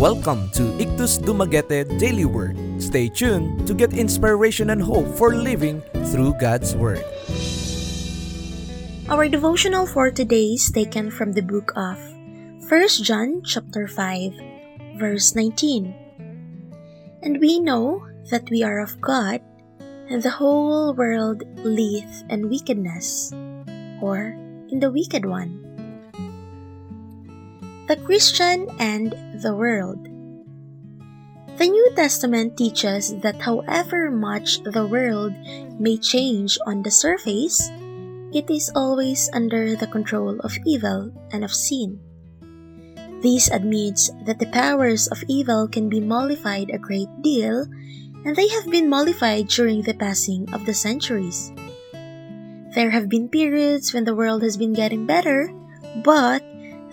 Welcome to Ikthus Dumaguete Daily Word. Stay tuned to get inspiration and hope for living through God's Word. Our devotional for today is taken from the book of 1 John chapter 5 verse 19. And we know that we are of God, and the whole world lieth in wickedness, or in the wicked one. The Christian and the World. The New Testament teaches that however much the world may change on the surface, it is always under the control of evil and of sin. This admits that the powers of evil can be mollified a great deal, and they have been mollified during the passing of the centuries. There have been periods when the world has been getting better, but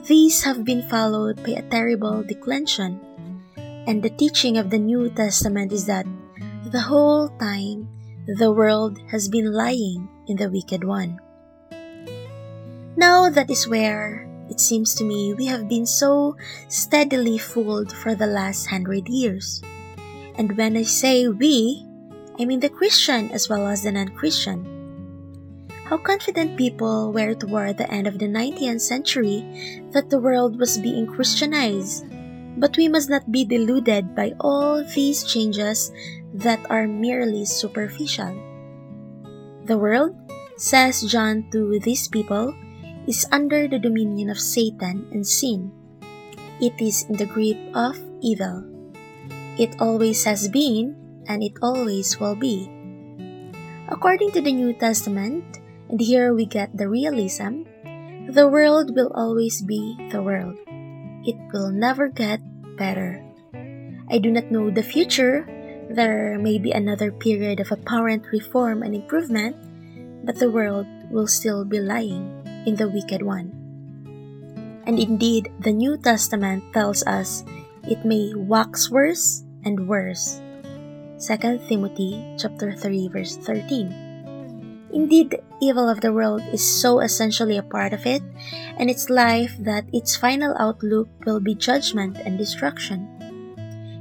these have been followed by a terrible declension. And the teaching of the New Testament is that the whole time the world has been lying in the wicked one. Now that is where it seems to me we have been so steadily fooled for the last hundred years. And when I say we, I mean the Christian as well as the non Christian how confident people were toward the end of the 19th century that the world was being Christianized. But we must not be deluded by all these changes that are merely superficial. The world, says John to these people, is under the dominion of Satan and sin. It is in the grip of evil. It always has been, and it always will be. According to the New Testament, and here we get the realism the world will always be the world, it will never get better. I do not know the future. There may be another period of apparent reform and improvement, but the world will still be lying in the wicked one. And indeed, the New Testament tells us it may wax worse and worse. 2 Timothy chapter 3 verse 13. Indeed, the evil of the world is so essentially a part of it and its life that its final outlook will be judgment and destruction.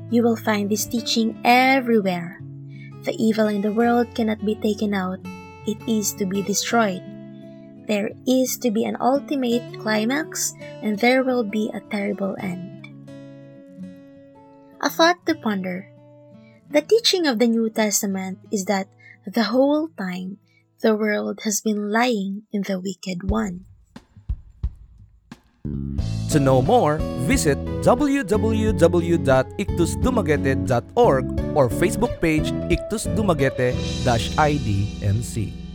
You will find this teaching everywhere. The evil in the world cannot be taken out, it is to be destroyed. There is to be an ultimate climax, and there will be a terrible end. A thought to ponder. The teaching of the New Testament is that the whole time the world has been lying in the wicked one. To know more, visit www.ikthusdumaguete.org or Facebook page Ikthus Dumaguete-IDNC.